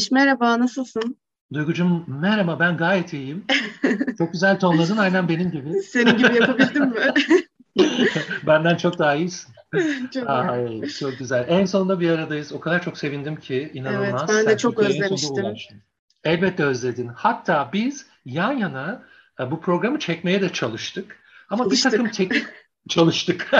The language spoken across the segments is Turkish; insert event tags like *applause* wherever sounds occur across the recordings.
Barış merhaba, nasılsın? Duygucum merhaba ben gayet iyiyim. *laughs* Çok güzel tonladın aynen benim gibi. Senin gibi yapabildim mi? *laughs* Benden çok daha iyisin. *laughs* çok, Ay, çok güzel. En sonunda bir aradayız. O kadar çok sevindim ki inanılmaz. Evet, ben de Sen çok özlemiştim. Elbette özledin. Hatta biz yan yana e, bu programı çekmeye de çalıştık. Ama Çalıştık. bir takım teknik çalıştık.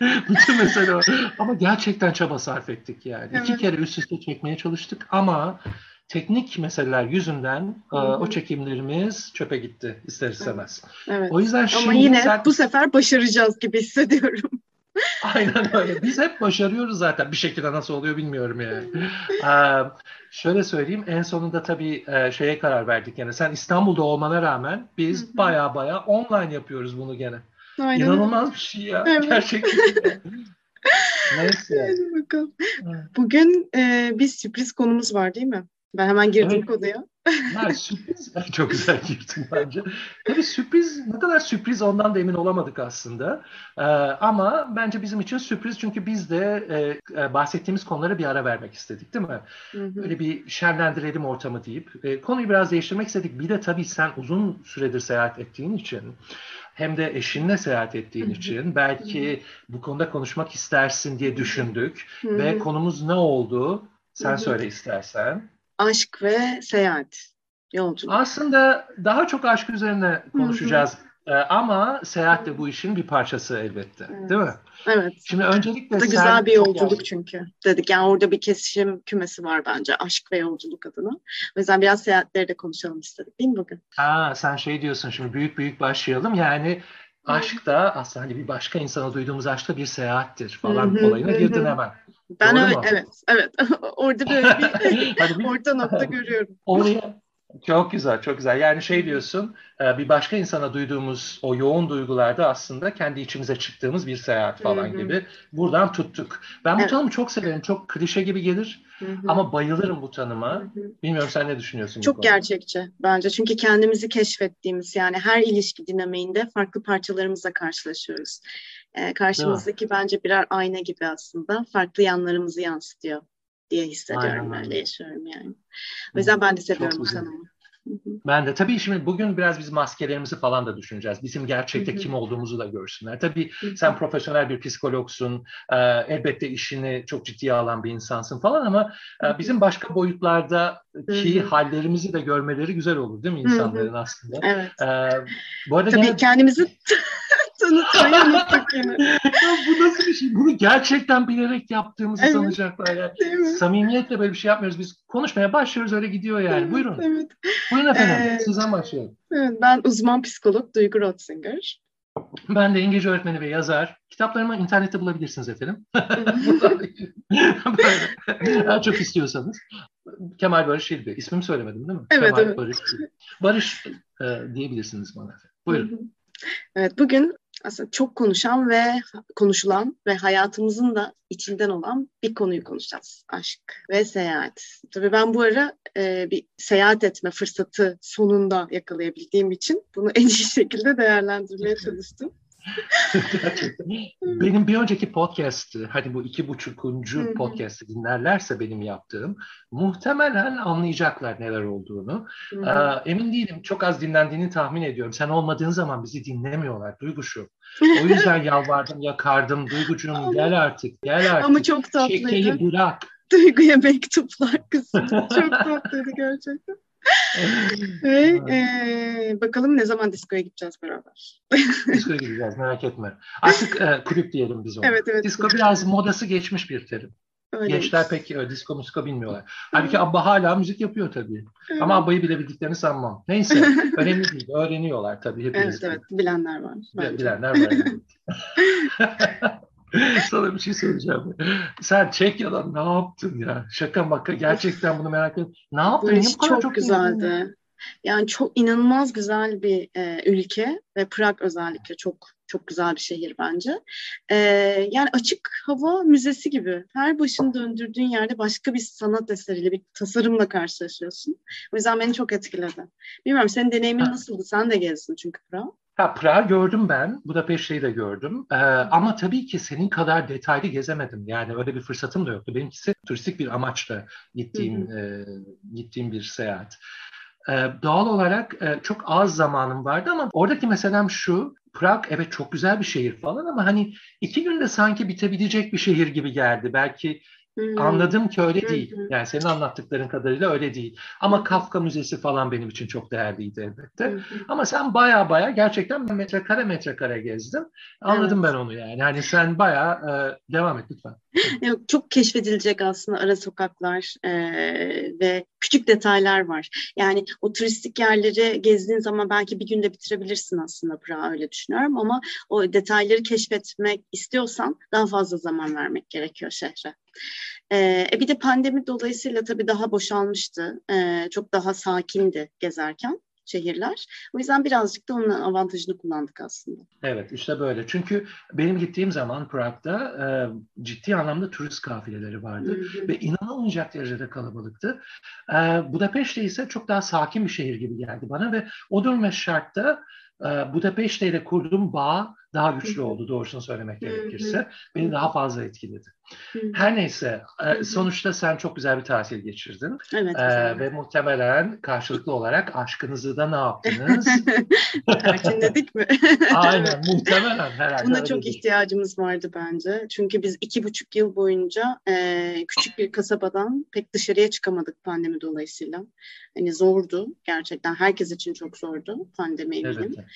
*laughs* Bütün mesele o. Ama gerçekten çaba sarf ettik yani. İki Evet. kere üst üste çekmeye çalıştık ama teknik meseleler yüzünden e, Hı hı. o çekimlerimiz çöpe gitti ister istemez. Evet. O yüzden şimdi Ama yine sen- bu sefer başaracağız gibi hissediyorum. *laughs* Aynen öyle. Biz hep başarıyoruz zaten. Bir şekilde nasıl oluyor bilmiyorum yani. *laughs* Ee, şöyle söyleyeyim. En sonunda tabii e, şeye karar verdik yani. Sen İstanbul'da olmana rağmen biz Hı hı. baya baya online yapıyoruz bunu gene. Aynen. İnanılmaz bir şey ya. Evet. Gerçekten. *laughs* Neyse. Hadi bakalım. Evet. Bugün e, bir sürpriz konumuz var değil mi? Ben hemen girdim Evet. konuya. Ha, sürpriz. Çok güzel girdin bence. Tabii sürpriz, ne kadar sürpriz ondan da emin olamadık aslında. Ee, ama bence bizim için sürpriz çünkü biz de e, e, bahsettiğimiz konulara bir ara vermek istedik değil mi? Hı hı. Böyle bir şenlendirelim ortamı deyip e, konuyu biraz değiştirmek istedik. Bir de tabii sen uzun süredir seyahat ettiğin için hem de eşinle seyahat ettiğin için belki bu konuda konuşmak istersin diye düşündük. Ve konumuz ne oldu? Sen söyle istersen. Aşk ve seyahat. Yolculuk. Aslında daha çok aşk üzerine konuşacağız. E, ama seyahat de bu işin bir parçası elbette. Evet. Değil mi? Evet. Şimdi öncelikle da güzel bir yolculuk yaşlı- çünkü. Dedik yani orada bir kesişim kümesi var bence aşk ve yolculuk adına. O yüzden biraz seyahatleri de konuşalım istedik değil mi bugün? Ha, sen şey diyorsun şimdi büyük büyük başlayalım. Yani aşk da aslında hani bir başka insana duyduğumuz aşk da bir seyahattir falan Hı hı, olayına girdin hemen. Ben Doğru öyle, mu? evet, evet. *laughs* Orada böyle bir- orta nokta *laughs* görüyorum. Oraya çok güzel, çok güzel. Yani şey diyorsun, e, bir başka insana duyduğumuz o yoğun duygularda aslında kendi içimize çıktığımız bir seyahat falan Hı hı. gibi. Buradan tuttuk. Ben bu Evet. tanımı çok severim. Çok klişe gibi gelir Hı hı. ama bayılırım bu tanıma. hı. Bilmiyorum sen ne düşünüyorsun Çok gerçekçi bence. Çünkü kendimizi keşfettiğimiz yani her ilişki dinamiğinde farklı parçalarımızla karşılaşıyoruz. Ee, karşımızdaki bence birer ayna gibi aslında. Farklı yanlarımızı yansıtıyor diye hissediyorum. Aynen öyle. Yaşıyorum yani. O yüzden ben de seviyorum bu tanımı. Ben de tabii şimdi bugün biraz biz maskelerimizi falan da düşüneceğiz. Bizim gerçekte kim olduğumuzu da görsünler. Tabii sen profesyonel bir psikologsun, e, elbette işini çok ciddiye alan bir insansın falan ama e, bizim başka boyutlardaki Hı hı. hallerimizi de görmeleri güzel olur değil mi insanların aslında? Evet. E, bu arada Tabii gene- kendimizi *laughs* tanıtmayı unuttuk yine. *laughs* Ya bu nasıl bir şey? Bunu gerçekten bilerek yaptığımızı Evet. sanacaklar. Yani. Değil mi? Samimiyetle böyle bir şey yapmıyoruz. Biz konuşmaya başlıyoruz öyle gidiyor yani. Evet, Buyurun. Evet. Buyurun efendim. Evet. Sizden başlayalım. Evet, ben uzman psikolog Duygu Rotzinger. Ben de İngilizce öğretmeni ve yazar. Kitaplarımı internette bulabilirsiniz efendim. *laughs* Eğer çok istiyorsanız. Kemal Barış Şilbi. İsmimi söylemedim değil mi? Evet, Kemal evet. Barış. Barış e, diyebilirsiniz bana efendim. Buyurun. Evet bugün aslında çok konuşan ve konuşulan ve hayatımızın da içinden olan bir konuyu konuşacağız. Aşk ve seyahat. Tabii ben bu ara e, bir seyahat etme fırsatı sonunda yakalayabildiğim için bunu en iyi *laughs* şekilde değerlendirmeye çalıştım. *laughs* Benim bir önceki podcast'ı, hani bu iki buçukuncu podcast'ı dinlerlerse benim yaptığım, muhtemelen anlayacaklar neler olduğunu. Aa, emin değilim, çok az dinlendiğini tahmin ediyorum. Sen olmadığın zaman bizi dinlemiyorlar Duyguşu. O *laughs* yüzden yalvardım, yakardım. Duygucuğum gel artık, gel artık. Ama çok tatlıydı. Şekeri bırak. Duyguya *laughs* mektuplar kısmı. Çok tatlıydı gerçekten. Ve e, bakalım ne zaman diskoya gideceğiz beraber. Disko'ya gideceğiz merak etme. Artık e, kulüp diyelim biz ona. Evet evet. Disko biraz modası geçmiş bir terim. Öyle. Gençler pek e, disko musko bilmiyorlar. Halbuki Abba hala müzik yapıyor tabii. Evet. Ama Abba'yı bilebildiklerini sanmam. Neyse *laughs* önemli değil. Öğreniyorlar tabii hepimiz. Evet evet bilenler var. Bence. Bilenler var. *laughs* *laughs* Sana bir şey söyleyeceğim. Sen Çekya'dan ne yaptın ya? Şaka maka gerçekten bunu merak ediyorum. Ne yaptın? Bu Niye iş bu kadar çok, ya? güzeldi. Yani çok inanılmaz güzel bir e, ülke ve Prag özellikle çok çok güzel bir şehir bence. E, yani açık hava müzesi gibi. Her başını döndürdüğün yerde başka bir sanat eseriyle, bir tasarımla karşılaşıyorsun. O yüzden beni çok etkiledi. Bilmiyorum senin deneyimin Ha. nasıldı? Sen de gezdin çünkü Prag. Ha, Prag gördüm ben. Budapeşte'yi de gördüm. Ee, ama tabii ki senin kadar detaylı gezemedim. Yani öyle bir fırsatım da yoktu. Benimkisi turistik bir amaçla gittiğim e, gittiğim bir seyahat. Ee, doğal olarak e, çok az zamanım vardı ama oradaki meselem şu. Prag evet çok güzel bir şehir falan ama hani iki günde sanki bitebilecek bir şehir gibi geldi. Belki Hmm. Anladım ki öyle değil. Yani senin anlattıkların kadarıyla öyle değil. Ama Kafka Müzesi falan benim için çok değerliydi elbette. Ama sen baya baya gerçekten metrekare metrekare gezdim. Anladım evet. ben onu yani. Hani sen baya e, devam et lütfen. *laughs* Çok keşfedilecek aslında ara sokaklar e, ve küçük detaylar var. Yani o turistik yerleri gezdiğin zaman belki bir günde bitirebilirsin aslında Prag'a öyle düşünüyorum ama o detayları keşfetmek istiyorsan daha fazla zaman vermek gerekiyor şehre. Ee, bir de pandemi dolayısıyla tabii daha boşalmıştı. Ee, çok daha sakindi gezerken şehirler. O yüzden birazcık da onun avantajını kullandık aslında. Evet işte böyle. Çünkü benim gittiğim zaman Prag'da e, ciddi anlamda turist kafileleri vardı hı hı. ve inanılmayacak derecede kalabalıktı. E, Budapeşte ise çok daha sakin bir şehir gibi geldi bana ve o durum ve şartta e, Budapeşte ile kurduğum bağ daha güçlü oldu doğrusunu söylemek gerekirse. Beni daha fazla etkiledi. Her neyse e, sonuçta sen çok güzel bir tatil geçirdin. Evet. Ee, ve muhtemelen karşılıklı olarak aşkınızı da ne yaptınız? *laughs* Perçinledik mi? *laughs* Aynen muhtemelen herhalde. Buna çok ihtiyacımız vardı bence. Çünkü biz iki buçuk yıl boyunca e, küçük bir kasabadan pek dışarıya çıkamadık pandemi dolayısıyla. Hani zordu gerçekten. Herkes için çok zordu pandemi eminim. Evet.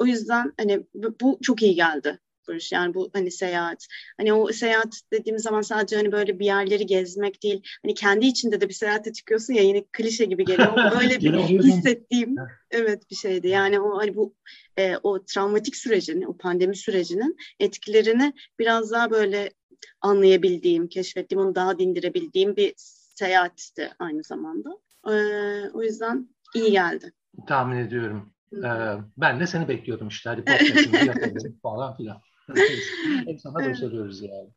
O yüzden hani bu çok iyi geldi. Barış. Yani bu hani seyahat. Hani o seyahat dediğimiz zaman sadece hani böyle bir yerleri gezmek değil. Hani kendi içinde de bir seyahate çıkıyorsun ya yine klişe gibi geliyor. Ama öyle bir *laughs* hissettiğim evet bir şeydi. Yani o hani bu e, o travmatik sürecin, o pandemi sürecinin etkilerini biraz daha böyle anlayabildiğim, keşfettiğim, onu daha dindirebildiğim bir seyahatti aynı zamanda. E, o yüzden iyi geldi. Tahmin ediyorum. Ee, ben de seni bekliyordum işte hadi *laughs* podcast'ımızı yapalım falan filan. *laughs* Hep sana başarıyoruz yani.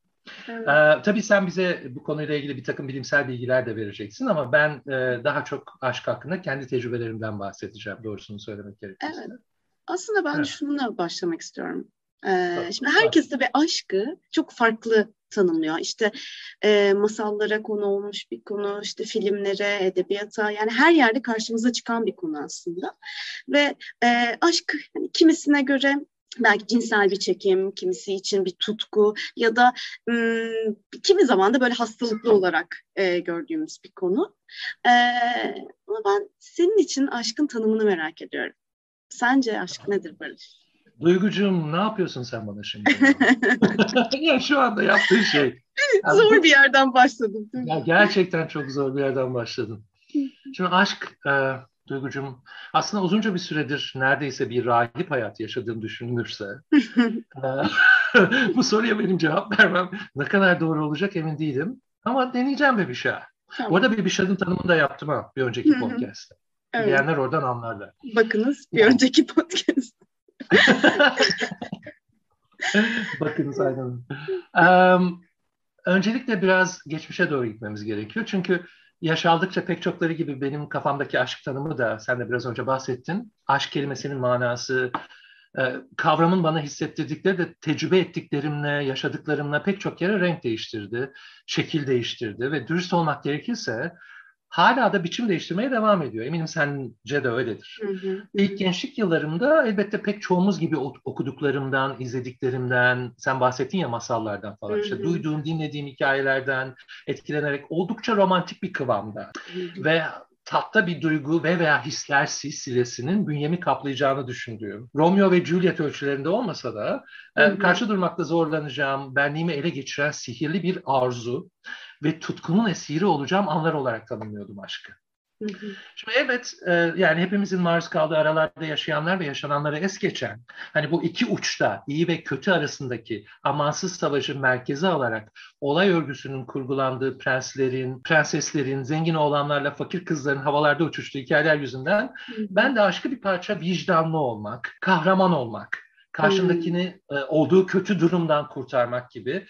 Evet. Ee, tabii sen bize bu konuyla ilgili bir takım bilimsel bilgiler de vereceksin ama ben e, daha çok aşk hakkında kendi tecrübelerimden bahsedeceğim doğrusunu söylemek gerekirse. Evet. Aslında ben evet. şununla başlamak istiyorum. Ee, şimdi herkes de bir aşkı çok farklı tanımlıyor. İşte e, masallara konu olmuş bir konu, işte filmlere, edebiyata yani her yerde karşımıza çıkan bir konu aslında. Ve e, aşk hani kimisine göre belki cinsel bir çekim, kimisi için bir tutku ya da ım, kimi zaman da böyle hastalıklı olarak e, gördüğümüz bir konu. E, ama ben senin için aşkın tanımını merak ediyorum. Sence aşk nedir Barış? Duygucuğum ne yapıyorsun sen bana şimdi? ya şu anda yaptığın şey. Yani *laughs* zor bir yerden başladım. Ya gerçekten çok zor bir yerden başladın. Şimdi aşk e, Duygucuğum aslında uzunca bir süredir neredeyse bir rahip hayat yaşadığım düşünülürse e, *laughs* bu soruya benim cevap vermem ne kadar doğru olacak emin değilim. Ama deneyeceğim bir şey. Tamam. Bu arada bir Bibişad'ın tanımını da yaptım ha bir önceki podcast'te. Evet. Diyenler oradan anlarlar. Bakınız bir önceki podcast. Bakınız aynen. Um, öncelikle biraz geçmişe doğru gitmemiz gerekiyor. Çünkü yaş aldıkça pek çokları gibi benim kafamdaki aşk tanımı da sen de biraz önce bahsettin. Aşk kelimesinin manası, e, kavramın bana hissettirdikleri de tecrübe ettiklerimle, yaşadıklarımla pek çok yere renk değiştirdi, şekil değiştirdi ve dürüst olmak gerekirse hala da biçim değiştirmeye devam ediyor. Eminim sence de öyledir. Hı hı. İlk gençlik yıllarımda elbette pek çoğumuz gibi okuduklarımdan, izlediklerimden, sen bahsettin ya masallardan falan. Hı hı. işte duyduğum, dinlediğim hikayelerden etkilenerek oldukça romantik bir kıvamda. Hı hı. Ve tatta bir duygu ve veya hisler silsilesinin bünyemi kaplayacağını düşündüğüm. Romeo ve Juliet ölçülerinde olmasa da hı hı. karşı durmakta zorlanacağım, benliğimi ele geçiren sihirli bir arzu ve tutkunun esiri olacağım anlar olarak tanımlıyordum aşkı. Şimdi evet e, yani hepimizin maruz kaldığı aralarda yaşayanlar ve yaşananları es geçen hani bu iki uçta iyi ve kötü arasındaki amansız savaşı merkeze alarak olay örgüsünün kurgulandığı prenslerin, prenseslerin, zengin oğlanlarla fakir kızların havalarda uçuştuğu hikayeler yüzünden ben de aşkı bir parça vicdanlı olmak, kahraman olmak, karşındakini e, olduğu kötü durumdan kurtarmak gibi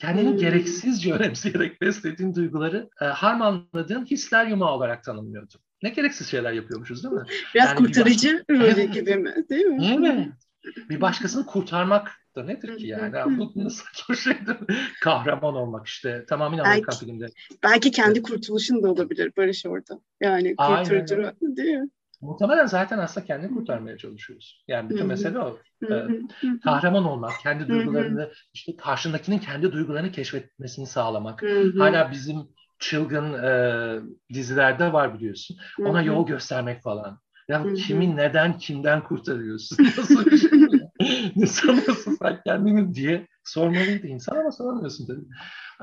kendini gereksizce *laughs* önemseyerek beslediğin duyguları e, harmanladığın hisler yumağı olarak tanımlıyordum. ne gereksiz şeyler yapıyormuşuz değil mi? *laughs* Biraz yani kurtarıcı bir başka... rolü gibi mi? Değil mi? Evet. Bir başkasını kurtarmak da nedir ki yani? bu nasıl saçma şeydir. *laughs* Kahraman olmak işte. Tamamen Amerikan belki, filmde. Belki kendi kurtuluşun da olabilir Barış orada. Yani kurtarıcı değil mi? Muhtemelen zaten aslında kendini kurtarmaya çalışıyoruz. Yani bütün mesele o. Ee, kahraman olmak, kendi duygularını, işte karşındakinin kendi duygularını keşfetmesini sağlamak. Hala bizim çılgın e, dizilerde var biliyorsun. Ona yol göstermek falan. Ya Hı-hı. kimin neden kimden kurtarıyorsun? *laughs* Nasıl bir şey? ne sanıyorsun sen kendini diye sormalıydı insan ama soramıyorsun tabii.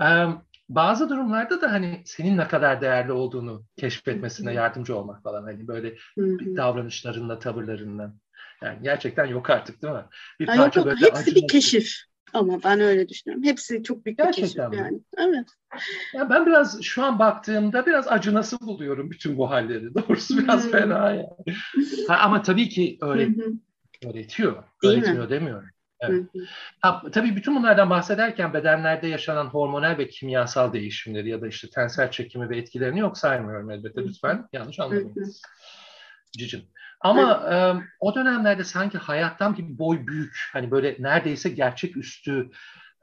Ee, bazı durumlarda da hani senin ne kadar değerli olduğunu keşfetmesine yardımcı olmak falan hani böyle bir davranışlarınla, tavırlarınla. Yani gerçekten yok artık değil mi? Bir Ay parça yok, böyle hepsi bir keşif. Ama ben öyle düşünüyorum. Hepsi çok büyük Gerçekten bir keşif yani. Evet. Ya ben biraz şu an baktığımda biraz acınası buluyorum bütün bu halleri. *laughs* Doğrusu biraz hmm. fena yani. Ha, ama tabii ki öyle öğretiyor. Değil öğretmiyor mi? demiyorum. Evet. Ha, tabii bütün bunlardan bahsederken bedenlerde yaşanan hormonal ve kimyasal değişimleri ya da işte tensel çekimi ve etkilerini yok saymıyorum elbette. Lütfen yanlış anlamayın. Cicim. Ama e, o dönemlerde sanki hayattan bir boy büyük, hani böyle neredeyse gerçek üstü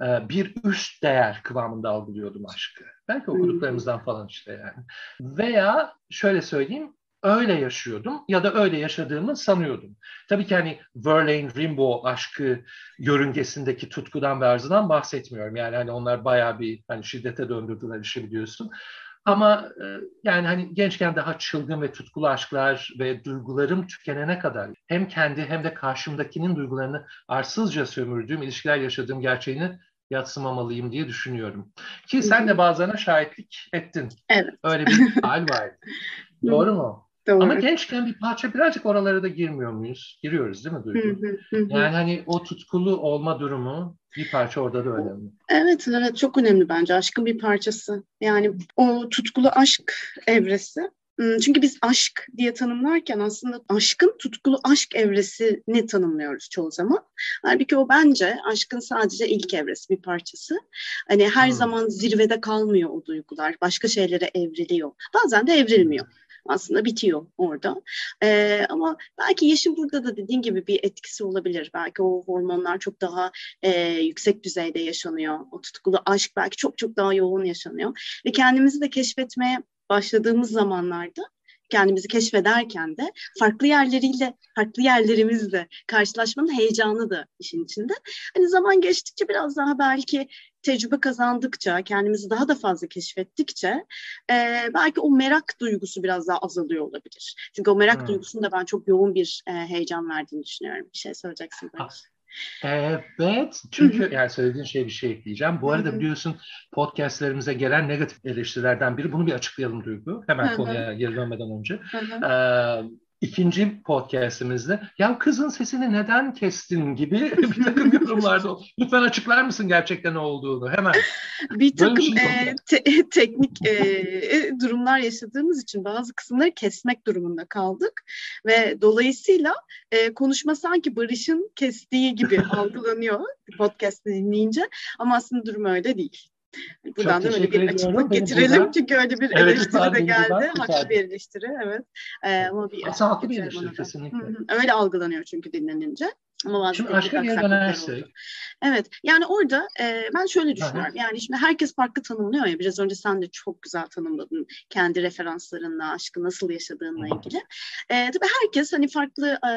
e, bir üst değer kıvamında algılıyordum aşkı. Belki okuduklarımızdan falan işte yani. Veya şöyle söyleyeyim, öyle yaşıyordum ya da öyle yaşadığımı sanıyordum. Tabii ki hani Verlaine Rimbaud aşkı yörüngesindeki tutkudan ve arzudan bahsetmiyorum. Yani hani onlar bayağı bir hani şiddete döndürdüler işi biliyorsun. Ama e, yani hani gençken daha çılgın ve tutkulu aşklar ve duygularım tükenene kadar hem kendi hem de karşımdakinin duygularını arsızca sömürdüğüm ilişkiler yaşadığım gerçeğini yatsımamalıyım diye düşünüyorum. Ki sen de bazılarına şahitlik ettin. Evet. Öyle bir hal vardı. *laughs* Doğru mu? Doğru. Ama gençken bir parça birazcık oralara da girmiyor muyuz? Giriyoruz değil mi Duygu? yani hani o tutkulu olma durumu bir parça orada da önemli. Evet, evet çok önemli bence aşkın bir parçası. Yani o tutkulu aşk evresi. Çünkü biz aşk diye tanımlarken aslında aşkın tutkulu aşk evresini tanımlıyoruz çoğu zaman. Halbuki o bence aşkın sadece ilk evresi bir parçası. Hani her hmm. zaman zirvede kalmıyor o duygular. Başka şeylere evriliyor. Bazen de evrilmiyor aslında bitiyor orada. E, ama belki yaşın burada da dediğin gibi bir etkisi olabilir. Belki o hormonlar çok daha e, yüksek düzeyde yaşanıyor. O tutkulu aşk belki çok çok daha yoğun yaşanıyor. Ve kendimizi de keşfetmeye başladığımız zamanlarda kendimizi keşfederken de farklı yerleriyle, farklı yerlerimizle karşılaşmanın heyecanı da işin içinde. Hani zaman geçtikçe biraz daha belki tecrübe kazandıkça, kendimizi daha da fazla keşfettikçe e, belki o merak duygusu biraz daha azalıyor olabilir. Çünkü o merak hmm. duygusunu da ben çok yoğun bir e, heyecan verdiğini düşünüyorum. Bir şey söyleyeceksin belki. Evet, çünkü yani söylediğin şey bir şey ekleyeceğim. Bu arada biliyorsun podcastlerimize gelen negatif eleştirilerden biri, bunu bir açıklayalım Duygu. Hemen konuya geri dönmeden önce. Ee, ikinci podcastimizde ya kızın sesini neden kestin gibi *laughs* bir takım yorumlarda. Lütfen açıklar mısın gerçekten ne olduğunu hemen. Bir takım şey e, te- teknik e, durumlar yaşadığımız için bazı kısımları kesmek durumunda kaldık ve dolayısıyla e, konuşma sanki Barış'ın kestiği gibi *laughs* algılanıyor podcast dinleyince ama aslında durum öyle değil. Buradan da böyle bir açıklık getirelim. Burada... Çünkü öyle bir evet, eleştiri de geldi. Haklı bir eleştiri evet. Ee, ama bir Aslında haklı bir eleştiri kesinlikle. Hı hı. Öyle algılanıyor çünkü dinlenince. Ama bazı şimdi geri dönersek. Evet. Yani orada e, ben şöyle düşünüyorum. Aha. Yani şimdi herkes farklı tanımlıyor ya. Biraz önce sen de çok güzel tanımladın. Kendi referanslarınla, aşkı nasıl yaşadığınla ilgili. E, tabii herkes hani farklı e,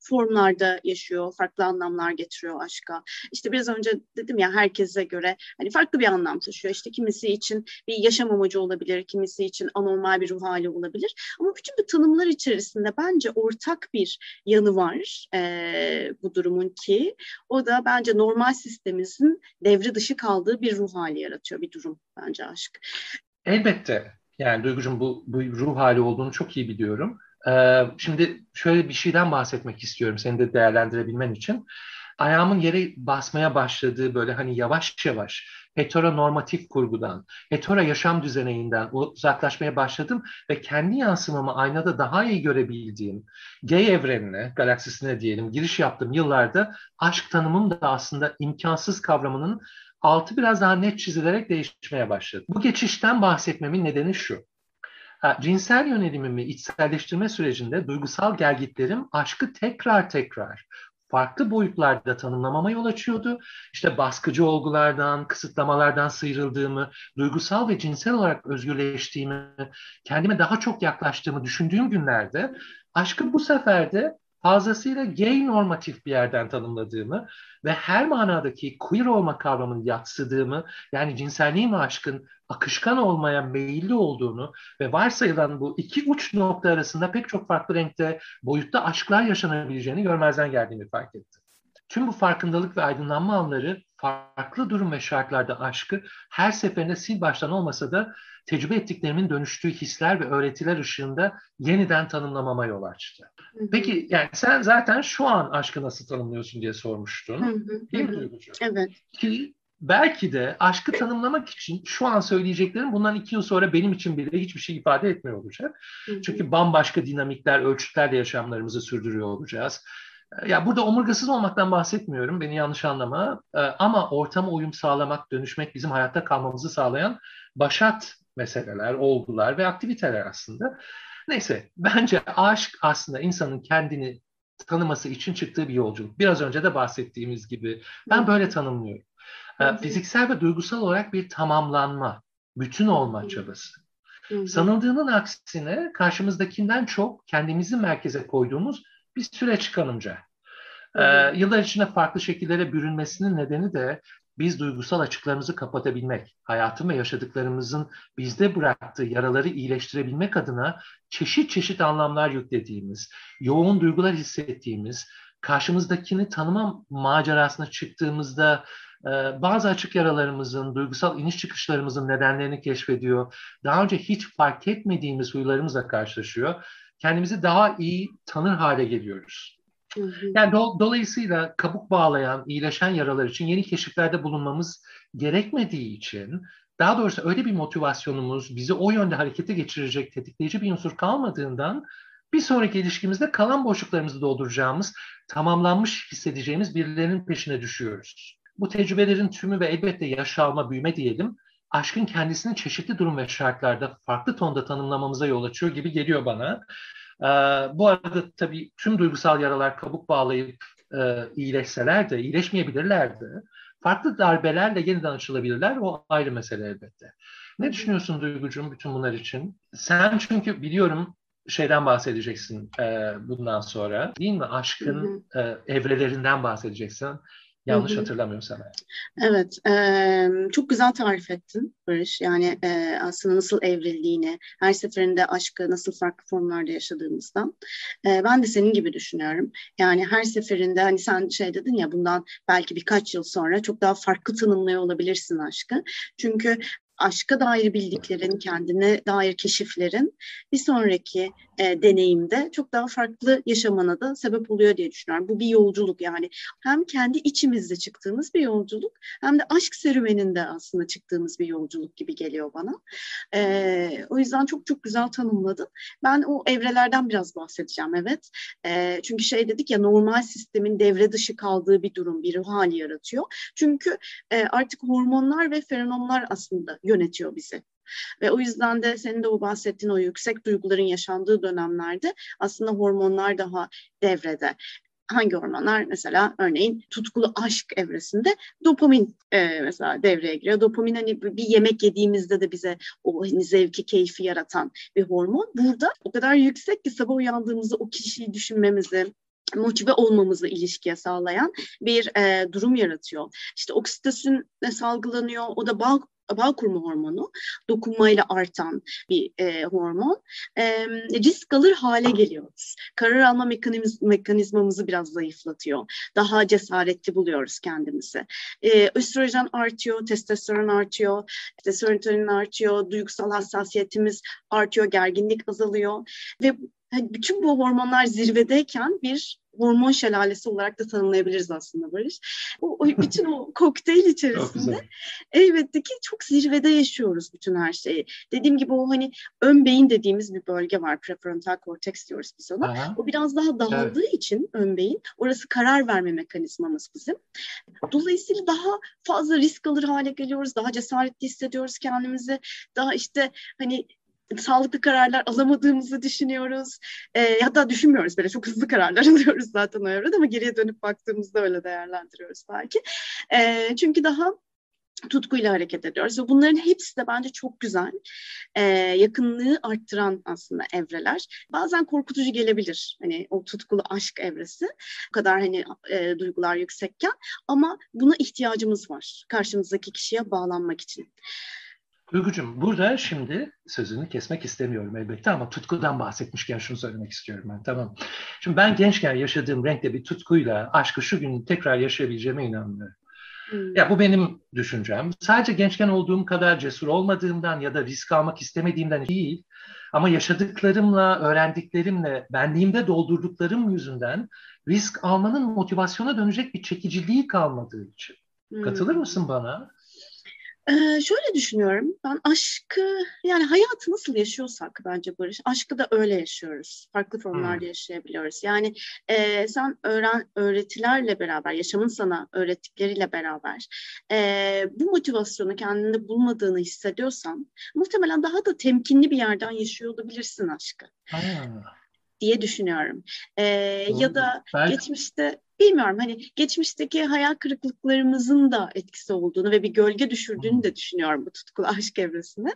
formlarda yaşıyor. Farklı anlamlar getiriyor aşka. İşte biraz önce dedim ya herkese göre hani farklı bir anlam taşıyor. İşte kimisi için bir yaşam amacı olabilir. Kimisi için anormal bir ruh hali olabilir. Ama bütün bu tanımlar içerisinde bence ortak bir yanı var. E, bu durumun ki o da bence normal sistemimizin devre dışı kaldığı bir ruh hali yaratıyor bir durum bence aşk. Elbette. Yani Duygucuğum bu, bu ruh hali olduğunu çok iyi biliyorum. Ee, şimdi şöyle bir şeyden bahsetmek istiyorum seni de değerlendirebilmen için ayağımın yere basmaya başladığı böyle hani yavaş yavaş heteronormatif kurgudan, hetero yaşam düzeneğinden uzaklaşmaya başladım ve kendi yansımamı aynada daha iyi görebildiğim gay evrenine, galaksisine diyelim giriş yaptığım yıllarda aşk tanımım da aslında imkansız kavramının altı biraz daha net çizilerek değişmeye başladı. Bu geçişten bahsetmemin nedeni şu. Cinsel yönelimimi içselleştirme sürecinde duygusal gelgitlerim aşkı tekrar tekrar farklı boyutlarda tanımlamama yol açıyordu. İşte baskıcı olgulardan, kısıtlamalardan sıyrıldığımı, duygusal ve cinsel olarak özgürleştiğimi, kendime daha çok yaklaştığımı düşündüğüm günlerde aşkı bu sefer de fazlasıyla gay normatif bir yerden tanımladığımı ve her manadaki queer olma kavramını yatsıdığımı yani cinselliğin ve aşkın akışkan olmaya meyilli olduğunu ve varsayılan bu iki uç nokta arasında pek çok farklı renkte boyutta aşklar yaşanabileceğini görmezden geldiğimi fark ettim. Tüm bu farkındalık ve aydınlanma anları farklı durum ve şartlarda aşkı her seferinde sil baştan olmasa da tecrübe ettiklerimin dönüştüğü hisler ve öğretiler ışığında yeniden tanımlamama yol açtı. Peki yani sen zaten şu an aşkı nasıl tanımlıyorsun diye sormuştun. Değil mi Duygucuğum? Evet. Ki belki de aşkı tanımlamak için şu an söyleyeceklerim bundan iki yıl sonra benim için bile hiçbir şey ifade etmiyor olacak. Çünkü bambaşka dinamikler, ölçütlerle yaşamlarımızı sürdürüyor olacağız. Ya burada omurgasız olmaktan bahsetmiyorum, beni yanlış anlama. Ee, ama ortama uyum sağlamak, dönüşmek bizim hayatta kalmamızı sağlayan başat meseleler, olgular ve aktiviteler aslında. Neyse, bence aşk aslında insanın kendini tanıması için çıktığı bir yolculuk. Biraz önce de bahsettiğimiz gibi ben böyle tanımlıyorum. Ee, fiziksel ve duygusal olarak bir tamamlanma, bütün olma çabası. Sanıldığının aksine karşımızdakinden çok kendimizi merkeze koyduğumuz bir süreç kanımca. Ee, yıllar içinde farklı şekillere bürünmesinin nedeni de biz duygusal açıklarımızı kapatabilmek, hayatın ve yaşadıklarımızın bizde bıraktığı yaraları iyileştirebilmek adına çeşit çeşit anlamlar yüklediğimiz, yoğun duygular hissettiğimiz, karşımızdakini tanıma macerasına çıktığımızda e, bazı açık yaralarımızın, duygusal iniş çıkışlarımızın nedenlerini keşfediyor. Daha önce hiç fark etmediğimiz huylarımızla karşılaşıyor. Kendimizi daha iyi tanır hale geliyoruz. Yani do, dolayısıyla kabuk bağlayan, iyileşen yaralar için yeni keşiflerde bulunmamız gerekmediği için daha doğrusu öyle bir motivasyonumuz, bizi o yönde harekete geçirecek tetikleyici bir unsur kalmadığından bir sonraki ilişkimizde kalan boşluklarımızı dolduracağımız, tamamlanmış hissedeceğimiz birilerinin peşine düşüyoruz. Bu tecrübelerin tümü ve elbette yaşalma, büyüme diyelim, aşkın kendisini çeşitli durum ve şartlarda farklı tonda tanımlamamıza yol açıyor gibi geliyor bana. Ee, bu arada tabii tüm duygusal yaralar kabuk bağlayıp e, iyileşseler de, iyileşmeyebilirler de farklı darbelerle yeniden açılabilirler. O ayrı mesele elbette. Ne düşünüyorsun Duygucuğum bütün bunlar için? Sen çünkü biliyorum şeyden bahsedeceksin e, bundan sonra değil mi? Aşkın hı hı. E, evrelerinden bahsedeceksin. Yanlış Hı-hı. hatırlamıyorsam. Evet, e, çok güzel tarif ettin Barış. Yani e, aslında nasıl evrildiğini, her seferinde aşkı nasıl farklı formlarda yaşadığımızdan. E, ben de senin gibi düşünüyorum. Yani her seferinde hani sen şey dedin ya bundan belki birkaç yıl sonra çok daha farklı tanımlıyor olabilirsin aşkı. Çünkü aşka dair bildiklerin, kendine dair keşiflerin bir sonraki e, deneyimde çok daha farklı yaşamana da sebep oluyor diye düşünüyorum. Bu bir yolculuk yani hem kendi içimizde çıktığımız bir yolculuk hem de aşk serüveninde aslında çıktığımız bir yolculuk gibi geliyor bana. E, o yüzden çok çok güzel tanımladın. Ben o evrelerden biraz bahsedeceğim evet. E, çünkü şey dedik ya normal sistemin devre dışı kaldığı bir durum, bir ruh hali yaratıyor. Çünkü e, artık hormonlar ve feromonlar aslında yönetiyor bizi. Ve o yüzden de senin de o bahsettiğin o yüksek duyguların yaşandığı dönemlerde aslında hormonlar daha devrede hangi hormonlar mesela örneğin tutkulu aşk evresinde dopamin e, mesela devreye giriyor. Dopamin hani bir yemek yediğimizde de bize o hani zevki, keyfi yaratan bir hormon. Burada o kadar yüksek ki sabah uyandığımızda o kişiyi düşünmemizi, motive olmamızı ilişkiye sağlayan bir e, durum yaratıyor. İşte oksitosin salgılanıyor, o da bağ bağ kurma hormonu dokunmayla artan bir e, hormon. E, risk alır hale geliyoruz. Karar alma mekaniz mekanizmamızı biraz zayıflatıyor. Daha cesaretli buluyoruz kendimizi. E, östrojen artıyor, testosteron artıyor, işte artıyor, duygusal hassasiyetimiz artıyor, gerginlik azalıyor ve hani bütün bu hormonlar zirvedeyken bir hormon şelalesi olarak da tanımlayabiliriz aslında Barış. O, o *laughs* bütün o kokteyl içerisinde elbette ki çok zirvede yaşıyoruz bütün her şeyi. Dediğim gibi o hani ön beyin dediğimiz bir bölge var. Prefrontal korteks diyoruz biz ona. Aha. O biraz daha dağıldığı evet. için ön beyin orası karar verme mekanizmamız bizim. Dolayısıyla daha fazla risk alır hale geliyoruz. Daha cesaretli hissediyoruz kendimizi. Daha işte hani sağlıklı kararlar alamadığımızı düşünüyoruz. E, hatta düşünmüyoruz böyle çok hızlı kararlar *laughs* alıyoruz zaten o evrede ama geriye dönüp baktığımızda öyle değerlendiriyoruz belki. E, çünkü daha tutkuyla hareket ediyoruz. Ve bunların hepsi de bence çok güzel. E, yakınlığı arttıran aslında evreler. Bazen korkutucu gelebilir. Hani o tutkulu aşk evresi. O kadar hani e, duygular yüksekken. Ama buna ihtiyacımız var. Karşımızdaki kişiye bağlanmak için. Duygucuğum burada şimdi sözünü kesmek istemiyorum elbette ama tutkudan bahsetmişken şunu söylemek istiyorum ben tamam. Şimdi ben gençken yaşadığım renkte bir tutkuyla aşkı şu gün tekrar yaşayabileceğime inanmıyorum. Hmm. Ya bu benim düşüncem. Sadece gençken olduğum kadar cesur olmadığımdan ya da risk almak istemediğimden değil. Ama yaşadıklarımla, öğrendiklerimle, benliğimde doldurduklarım yüzünden risk almanın motivasyona dönecek bir çekiciliği kalmadığı için. Hmm. Katılır mısın bana? Ee, şöyle düşünüyorum. Ben aşkı yani hayatı nasıl yaşıyorsak bence Barış, aşkı da öyle yaşıyoruz. Farklı formlarda hmm. yaşayabiliyoruz. Yani e, sen öğren öğretilerle beraber, yaşamın sana öğrettikleriyle beraber e, bu motivasyonu kendinde bulmadığını hissediyorsan muhtemelen daha da temkinli bir yerden yaşıyor olabilirsin aşkı. Ha diye düşünüyorum. Ee, ya da Belki... geçmişte bilmiyorum hani geçmişteki hayal kırıklıklarımızın da etkisi olduğunu ve bir gölge düşürdüğünü de düşünüyorum bu tutkulu *laughs* aşk evresine.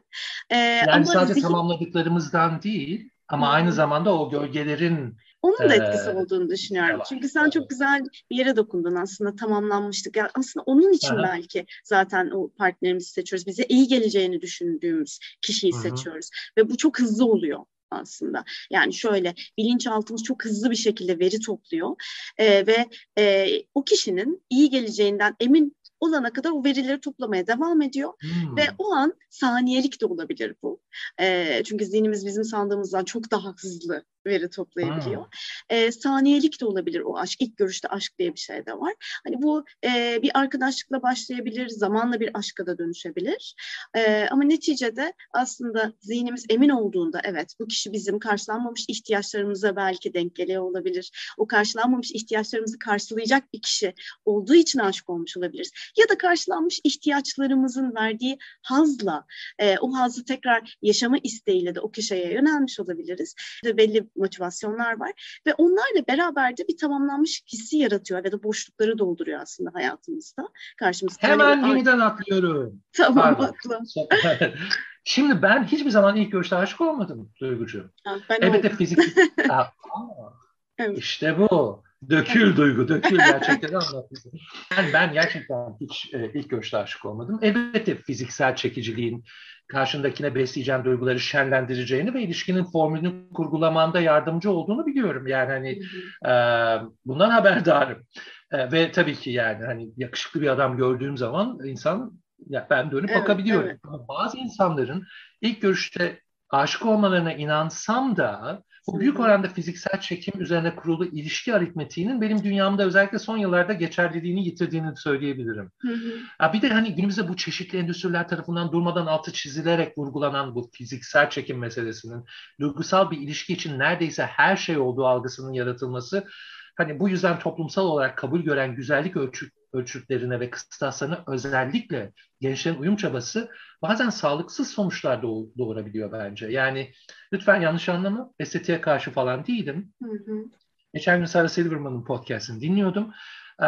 Ee, yani ama sadece zihin... tamamladıklarımızdan değil ama aynı zamanda o gölgelerin onun da etkisi ee, olduğunu düşünüyorum. Var, Çünkü sen evet. çok güzel bir yere dokundun aslında tamamlanmıştık. Yani aslında onun için Aha. belki zaten o partnerimizi seçiyoruz. Bize iyi geleceğini düşündüğümüz kişiyi Hı-hı. seçiyoruz. Ve bu çok hızlı oluyor aslında. Yani şöyle bilinçaltımız çok hızlı bir şekilde veri topluyor e, ve e, o kişinin iyi geleceğinden emin olana kadar o verileri toplamaya devam ediyor hmm. ve o an saniyelik de olabilir bu. E, çünkü zihnimiz bizim sandığımızdan çok daha hızlı veri toplayabiliyor. E, saniyelik de olabilir o aşk. İlk görüşte aşk diye bir şey de var. Hani bu e, bir arkadaşlıkla başlayabilir, zamanla bir aşka da dönüşebilir. E, ama neticede aslında zihnimiz emin olduğunda evet bu kişi bizim karşılanmamış ihtiyaçlarımıza belki denk geliyor olabilir. O karşılanmamış ihtiyaçlarımızı karşılayacak bir kişi olduğu için aşık olmuş olabiliriz. Ya da karşılanmış ihtiyaçlarımızın verdiği hazla e, o hazı tekrar yaşama isteğiyle de o kişiye yönelmiş olabiliriz. Belli motivasyonlar var ve onlarla beraber de bir tamamlanmış hissi yaratıyor ve de boşlukları dolduruyor aslında hayatımızda. Karşımızda Hemen hani, yeniden atlıyorum. Tamam atla. *laughs* Şimdi ben hiçbir zaman ilk görüşte aşık olmadım Duygucuğum. Ha, ben evet fizik. *laughs* aa, evet. İşte bu. Dökül *laughs* duygu, dökül gerçekten anlatmışsın. Yani ben gerçekten hiç e, ilk görüşte aşık olmadım. Elbette fiziksel çekiciliğin karşındakine besleyeceğin duyguları şenlendireceğini ve ilişkinin formülünü kurgulamanda yardımcı olduğunu biliyorum. Yani hani e, bundan haberdarım. E, ve tabii ki yani hani yakışıklı bir adam gördüğüm zaman insan ya ben dönüp evet, bakabiliyorum. Evet. Bazı insanların ilk görüşte aşık olmalarına inansam da bu büyük oranda fiziksel çekim üzerine kurulu ilişki aritmetiğinin benim dünyamda özellikle son yıllarda geçerliliğini yitirdiğini söyleyebilirim. Hı hı. Bir de hani günümüzde bu çeşitli endüstriler tarafından durmadan altı çizilerek vurgulanan bu fiziksel çekim meselesinin duygusal bir ilişki için neredeyse her şey olduğu algısının yaratılması hani bu yüzden toplumsal olarak kabul gören güzellik ölçü, ölçütlerine ve kıstaslarına özellikle gençlerin uyum çabası bazen sağlıksız sonuçlar doğurabiliyor bence. Yani lütfen yanlış anlama, estetiğe karşı falan değilim. Hı hı. Geçen gün Sarah Silverman'ın podcastini dinliyordum. Ee,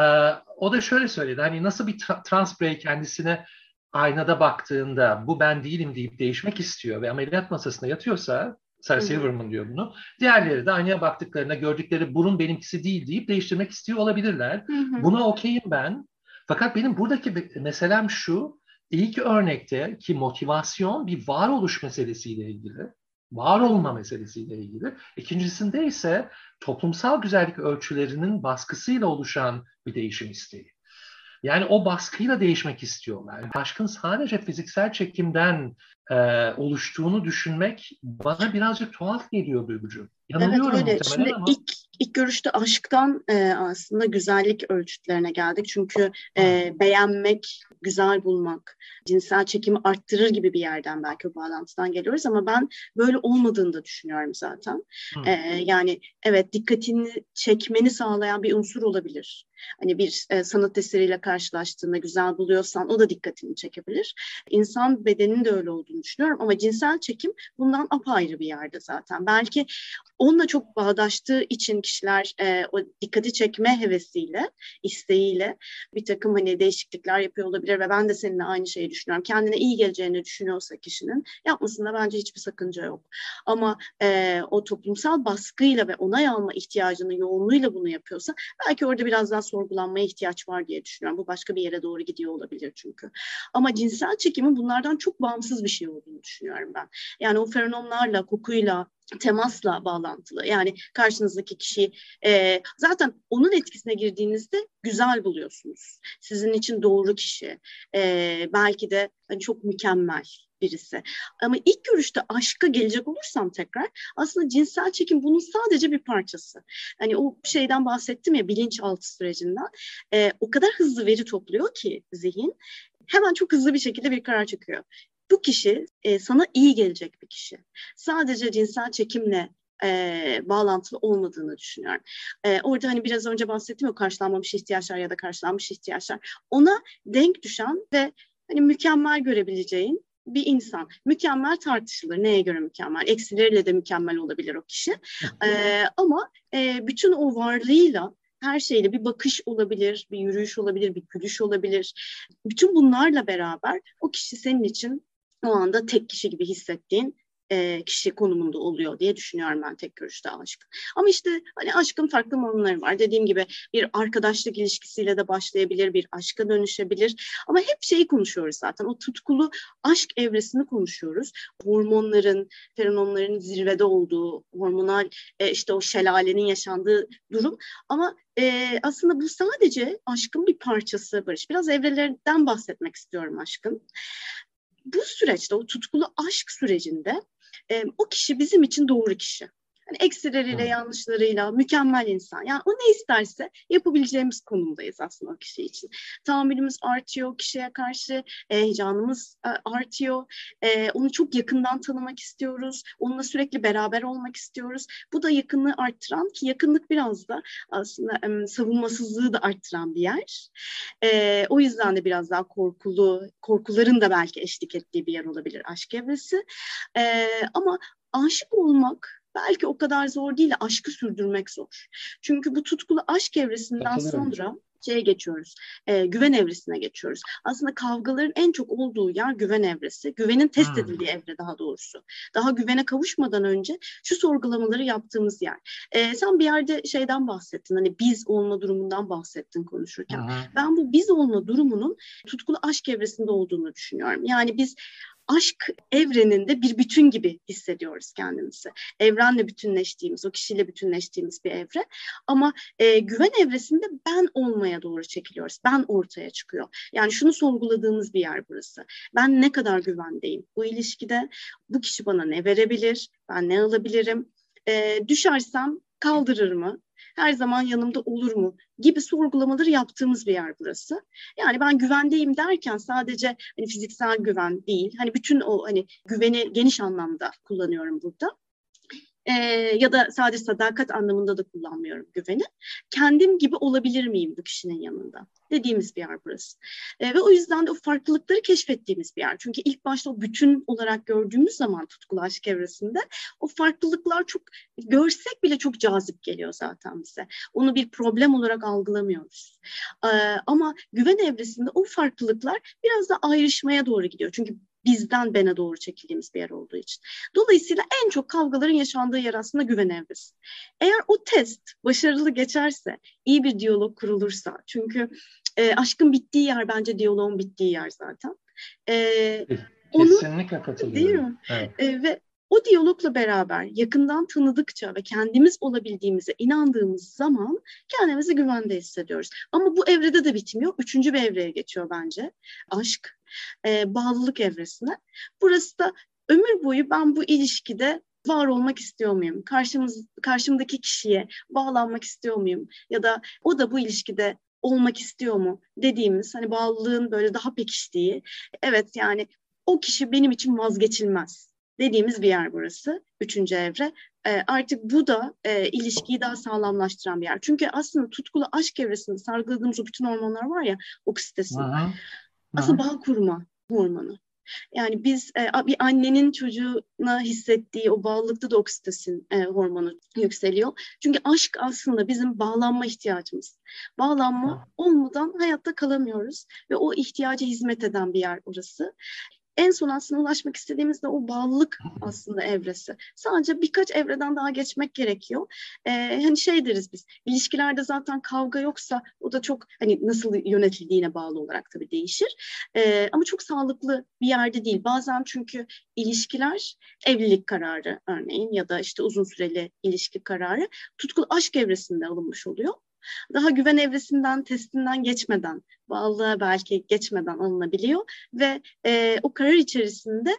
o da şöyle söyledi, hani nasıl bir tra- trans birey kendisine aynada baktığında bu ben değilim deyip değişmek istiyor ve ameliyat masasında yatıyorsa Sarah Silverman diyor bunu. Diğerleri de aynaya baktıklarında gördükleri burun benimkisi değil deyip değiştirmek istiyor olabilirler. Hı hı. Buna okeyim ben. Fakat benim buradaki meselem şu. İlk örnekte ki motivasyon bir varoluş meselesiyle ilgili. Var olma meselesiyle ilgili. İkincisinde ise toplumsal güzellik ölçülerinin baskısıyla oluşan bir değişim isteği. Yani o baskıyla değişmek istiyorlar. Aşkın sadece fiziksel çekimden e, oluştuğunu düşünmek bana birazcık tuhaf geliyor Duygucuğum. Yanılıyorum evet öyle. Şimdi ama. ilk İlk görüşte aşktan e, aslında güzellik ölçütlerine geldik. Çünkü e, beğenmek, güzel bulmak, cinsel çekimi arttırır gibi bir yerden belki o bağlantıdan geliyoruz ama ben böyle olmadığını da düşünüyorum zaten. E, yani evet dikkatini çekmeni sağlayan bir unsur olabilir. Hani bir e, sanat eseriyle karşılaştığında güzel buluyorsan o da dikkatini çekebilir. İnsan bedeninin de öyle olduğunu düşünüyorum ama cinsel çekim bundan apayrı bir yerde zaten. Belki onunla çok bağdaştığı için kişiler e, o dikkati çekme hevesiyle, isteğiyle bir takım hani değişiklikler yapıyor olabilir ve ben de seninle aynı şeyi düşünüyorum. Kendine iyi geleceğini düşünüyorsa kişinin yapmasında bence hiçbir sakınca yok. Ama e, o toplumsal baskıyla ve onay alma ihtiyacının yoğunluğuyla bunu yapıyorsa belki orada biraz daha sorgulanmaya ihtiyaç var diye düşünüyorum. Bu başka bir yere doğru gidiyor olabilir çünkü. Ama cinsel çekimin bunlardan çok bağımsız bir şey olduğunu düşünüyorum ben. Yani o feromonlarla, kokuyla, temasla bağlantılı. Yani karşınızdaki kişi e, zaten onun etkisine girdiğinizde güzel buluyorsunuz. Sizin için doğru kişi. E, belki de hani çok mükemmel birisi. Ama ilk görüşte aşka gelecek olursam tekrar aslında cinsel çekim bunun sadece bir parçası. Hani o şeyden bahsettim ya bilinçaltı sürecinden. E, o kadar hızlı veri topluyor ki zihin hemen çok hızlı bir şekilde bir karar çıkıyor bu kişi e, sana iyi gelecek bir kişi. Sadece cinsel çekimle e, bağlantılı olmadığını düşünüyorum. E, orada hani biraz önce bahsettim ya karşılanmamış ihtiyaçlar ya da karşılanmış ihtiyaçlar. Ona denk düşen ve hani mükemmel görebileceğin bir insan. Mükemmel tartışılır. Neye göre mükemmel? Eksileriyle de mükemmel olabilir o kişi. E, ama e, bütün o varlığıyla her şeyle bir bakış olabilir, bir yürüyüş olabilir, bir gülüş olabilir. Bütün bunlarla beraber o kişi senin için o anda tek kişi gibi hissettiğin e, kişi konumunda oluyor diye düşünüyorum ben tek görüşte aşk. Ama işte hani aşkın farklı formları var. Dediğim gibi bir arkadaşlık ilişkisiyle de başlayabilir, bir aşka dönüşebilir. Ama hep şeyi konuşuyoruz zaten. O tutkulu aşk evresini konuşuyoruz. Hormonların, feromonların zirvede olduğu, hormonal e, işte o şelalenin yaşandığı durum. Ama e, aslında bu sadece aşkın bir parçası Barış. Biraz evrelerden bahsetmek istiyorum aşkın bu süreçte o tutkulu aşk sürecinde e, o kişi bizim için doğru kişi. Hani eksileriyle, yanlışlarıyla, mükemmel insan. Yani o ne isterse yapabileceğimiz konumdayız aslında o kişi için. Tahammülümüz artıyor kişiye karşı, e, heyecanımız e, artıyor. E, onu çok yakından tanımak istiyoruz. Onunla sürekli beraber olmak istiyoruz. Bu da yakınlığı arttıran ki yakınlık biraz da aslında savunmasızlığı da arttıran bir yer. O yüzden de biraz daha korkulu, korkuların da belki eşlik ettiği bir yer olabilir aşk evresi. Ama aşık olmak belki o kadar zor değil de aşkı sürdürmek zor. Çünkü bu tutkulu aşk evresinden sonra şeye geçiyoruz. E, güven evresine geçiyoruz. Aslında kavgaların en çok olduğu yer güven evresi. Güvenin test hmm. edildiği evre daha doğrusu. Daha güvene kavuşmadan önce şu sorgulamaları yaptığımız yer. E, sen bir yerde şeyden bahsettin. Hani biz olma durumundan bahsettin konuşurken. Hmm. Ben bu biz olma durumunun tutkulu aşk evresinde olduğunu düşünüyorum. Yani biz aşk evreninde bir bütün gibi hissediyoruz kendimizi. Evrenle bütünleştiğimiz, o kişiyle bütünleştiğimiz bir evre. Ama e, güven evresinde ben olmaya doğru çekiliyoruz. Ben ortaya çıkıyor. Yani şunu sorguladığımız bir yer burası. Ben ne kadar güvendeyim bu ilişkide? Bu kişi bana ne verebilir? Ben ne alabilirim? E, düşersem kaldırır mı? her zaman yanımda olur mu gibi sorgulamaları yaptığımız bir yer burası. Yani ben güvendeyim derken sadece hani fiziksel güven değil, hani bütün o hani güveni geniş anlamda kullanıyorum burada e, ya da sadece sadakat anlamında da kullanmıyorum güveni. Kendim gibi olabilir miyim bu kişinin yanında? Dediğimiz bir yer burası. E, ve o yüzden de o farklılıkları keşfettiğimiz bir yer. Çünkü ilk başta o bütün olarak gördüğümüz zaman tutkulu aşk evresinde o farklılıklar çok görsek bile çok cazip geliyor zaten bize. Onu bir problem olarak algılamıyoruz. E, ama güven evresinde o farklılıklar biraz da ayrışmaya doğru gidiyor. Çünkü bizden bene doğru çekildiğimiz bir yer olduğu için. Dolayısıyla en çok kavgaların yaşandığı yer aslında güven evresi. Eğer o test başarılı geçerse, iyi bir diyalog kurulursa, çünkü e, aşkın bittiği yer bence diyaloğun bittiği yer zaten. E, Kesinlikle katılıyorum. Değil mi? Evet. E, ve o diyalogla beraber yakından tanıdıkça ve kendimiz olabildiğimize inandığımız zaman kendimizi güvende hissediyoruz. Ama bu evrede de bitmiyor. Üçüncü bir evreye geçiyor bence. Aşk, e, bağlılık evresine. Burası da ömür boyu ben bu ilişkide var olmak istiyor muyum? Karşımız, karşımdaki kişiye bağlanmak istiyor muyum? Ya da o da bu ilişkide olmak istiyor mu dediğimiz hani bağlılığın böyle daha pekiştiği evet yani o kişi benim için vazgeçilmez dediğimiz bir yer burası. Üçüncü evre. E, artık bu da e, ilişkiyi daha sağlamlaştıran bir yer. Çünkü aslında tutkulu aşk evresinde salgıladığımız o bütün hormonlar var ya oksitosin. Aslında bağ kurma hormonu. Yani biz e, bir annenin çocuğuna hissettiği o bağlılıkta da oksitosin e, hormonu yükseliyor. Çünkü aşk aslında bizim bağlanma ihtiyacımız. Bağlanma olmadan hayatta kalamıyoruz ve o ihtiyaca hizmet eden bir yer orası en son aslında ulaşmak istediğimiz de o bağlılık aslında evresi. Sadece birkaç evreden daha geçmek gerekiyor. Ee, hani şey deriz biz, ilişkilerde zaten kavga yoksa o da çok hani nasıl yönetildiğine bağlı olarak tabii değişir. Ee, ama çok sağlıklı bir yerde değil. Bazen çünkü ilişkiler evlilik kararı örneğin ya da işte uzun süreli ilişki kararı tutkulu aşk evresinde alınmış oluyor daha güven evresinden, testinden geçmeden, bağlılığa belki geçmeden alınabiliyor ve e, o karar içerisinde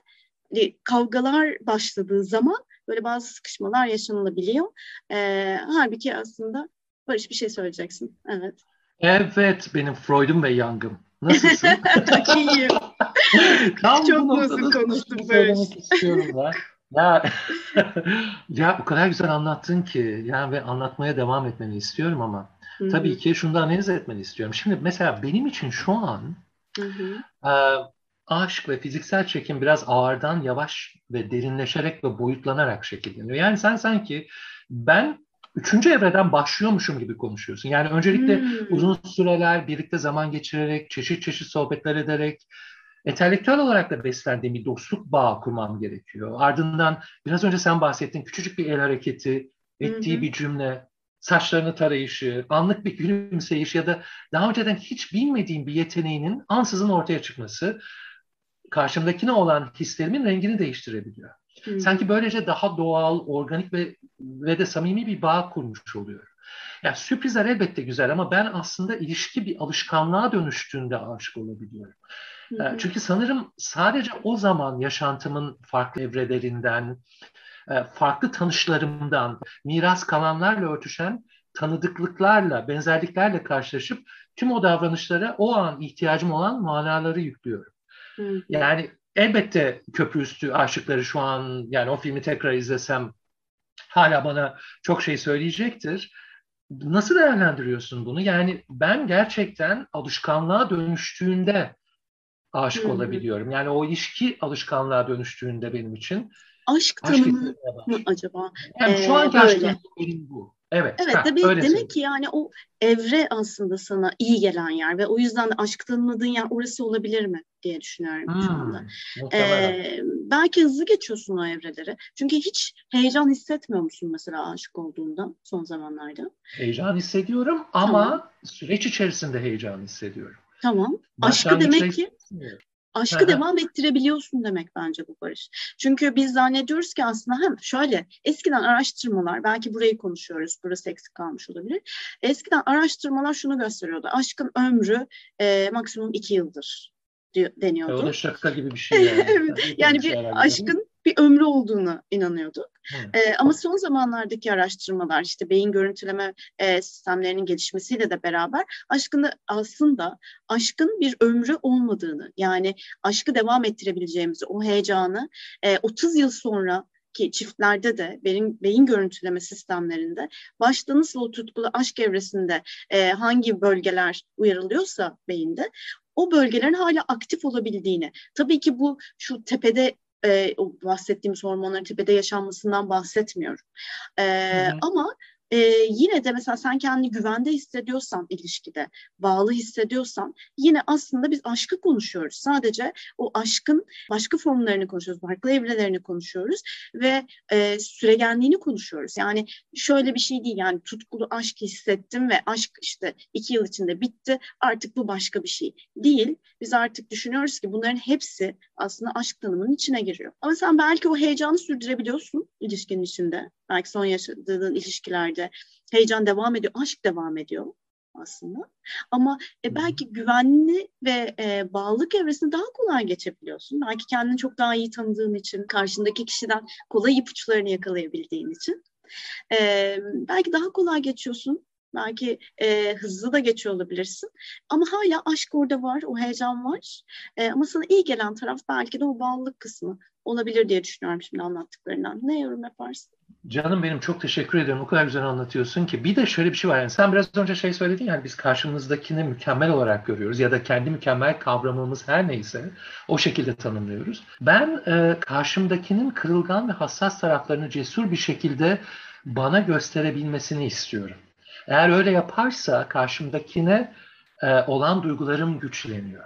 hani, kavgalar başladığı zaman böyle bazı sıkışmalar yaşanılabiliyor. E, halbuki aslında Barış bir şey söyleyeceksin. Evet. Evet, benim Freud'um ve Young'ım. Nasılsın? *laughs* Çok iyiyim. *laughs* Tam Çok nasıl konuştum Barış. istiyorum ben. Ya *laughs* ya o kadar güzel anlattın ki yani ve anlatmaya devam etmeni istiyorum ama Hı-hı. tabii ki şunu da analiz etmeni istiyorum. Şimdi mesela benim için şu an e, aşk ve fiziksel çekim biraz ağırdan yavaş ve derinleşerek ve boyutlanarak şekilleniyor. Yani sen sanki ben üçüncü evreden başlıyormuşum gibi konuşuyorsun. Yani öncelikle hmm. uzun süreler birlikte zaman geçirerek, çeşit çeşit sohbetler ederek, entelektüel olarak da beslendiğim bir dostluk bağı kurmam gerekiyor. Ardından biraz önce sen bahsettin küçücük bir el hareketi, ettiği hı. bir cümle, saçlarını tarayışı, anlık bir gülümseyiş ya da daha önceden hiç bilmediğim bir yeteneğinin ansızın ortaya çıkması karşımdakine olan hislerimin rengini değiştirebiliyor. Hı. Sanki böylece daha doğal, organik ve ve de samimi bir bağ kurmuş oluyorum. Yani sürprizler elbette güzel ama ben aslında ilişki bir alışkanlığa dönüştüğünde aşık olabiliyorum. Hı hı. Çünkü sanırım sadece o zaman yaşantımın farklı evrelerinden, farklı tanışlarımdan, miras kalanlarla örtüşen tanıdıklıklarla, benzerliklerle karşılaşıp tüm o davranışlara o an ihtiyacım olan manaları yüklüyorum. Hı. Yani elbette köprü üstü aşıkları şu an yani o filmi tekrar izlesem hala bana çok şey söyleyecektir. Nasıl değerlendiriyorsun bunu? Yani ben gerçekten alışkanlığa dönüştüğünde aşık hmm. olabiliyorum. Yani o ilişki alışkanlığa dönüştüğünde benim için. Aşk tanımı mı acaba? Yani ee, şu anki aşk tanımı bu. Evet. Evet ha, tabii demek söyleyeyim. ki yani o evre aslında sana iyi gelen yer ve o yüzden de aşk tanımadığın yer orası olabilir mi diye düşünüyorum hmm, şu anda. Ee, belki hızlı geçiyorsun o evreleri. Çünkü hiç heyecan hissetmiyor musun mesela aşık olduğunda son zamanlarda? Heyecan hissediyorum ama tamam. süreç içerisinde heyecan hissediyorum. Tamam. Aşkı demek ki aşkı Aha. devam ettirebiliyorsun demek bence bu Barış. Çünkü biz zannediyoruz ki aslında hem şöyle eskiden araştırmalar belki burayı konuşuyoruz burası eksik kalmış olabilir. Eskiden araştırmalar şunu gösteriyordu. Aşkın ömrü e, maksimum iki yıldır deniyordu. O da şaka gibi bir şey yani. *laughs* evet. Yani bir aşkın bir ömrü olduğunu inanıyorduk. E, ama son zamanlardaki araştırmalar işte beyin görüntüleme e, sistemlerinin gelişmesiyle de beraber aşkın aslında aşkın bir ömrü olmadığını yani aşkı devam ettirebileceğimizi o heyecanı e, 30 yıl sonra ki çiftlerde de beyin, beyin görüntüleme sistemlerinde başta nasıl o tutkulu aşk evresinde e, hangi bölgeler uyarılıyorsa beyinde o bölgelerin hala aktif olabildiğini. Tabii ki bu şu tepede e, bahsettiğimiz hormonların tepede yaşanmasından bahsetmiyorum. E, ama e, yine de mesela sen kendini güvende hissediyorsan ilişkide, bağlı hissediyorsan yine aslında biz aşkı konuşuyoruz. Sadece o aşkın başka formlarını konuşuyoruz, farklı evrelerini konuşuyoruz ve e, süregenliğini konuşuyoruz. Yani şöyle bir şey değil yani tutkulu aşk hissettim ve aşk işte iki yıl içinde bitti artık bu başka bir şey değil. Biz artık düşünüyoruz ki bunların hepsi aslında aşk tanımının içine giriyor. Ama sen belki o heyecanı sürdürebiliyorsun ilişkinin içinde. Belki son yaşadığın ilişkilerde heyecan devam ediyor, aşk devam ediyor. aslında. Ama e, belki güvenli ve e, bağlılık evresini daha kolay geçebiliyorsun. Belki kendini çok daha iyi tanıdığın için, karşındaki kişiden kolay ipuçlarını yakalayabildiğin için. E, belki daha kolay geçiyorsun. Belki e, hızlı da geçiyor olabilirsin. Ama hala aşk orada var, o heyecan var. E, ama sana iyi gelen taraf belki de o bağlılık kısmı olabilir diye düşünüyorum şimdi anlattıklarından. Ne yorum yaparsın? Canım benim çok teşekkür ederim. O kadar güzel anlatıyorsun ki. Bir de şöyle bir şey var. Yani sen biraz önce şey söyledin yani biz karşımızdakini mükemmel olarak görüyoruz ya da kendi mükemmel kavramımız her neyse o şekilde tanımlıyoruz. Ben e, karşımdakinin kırılgan ve hassas taraflarını cesur bir şekilde bana gösterebilmesini istiyorum. Eğer öyle yaparsa karşımdakine e, olan duygularım güçleniyor.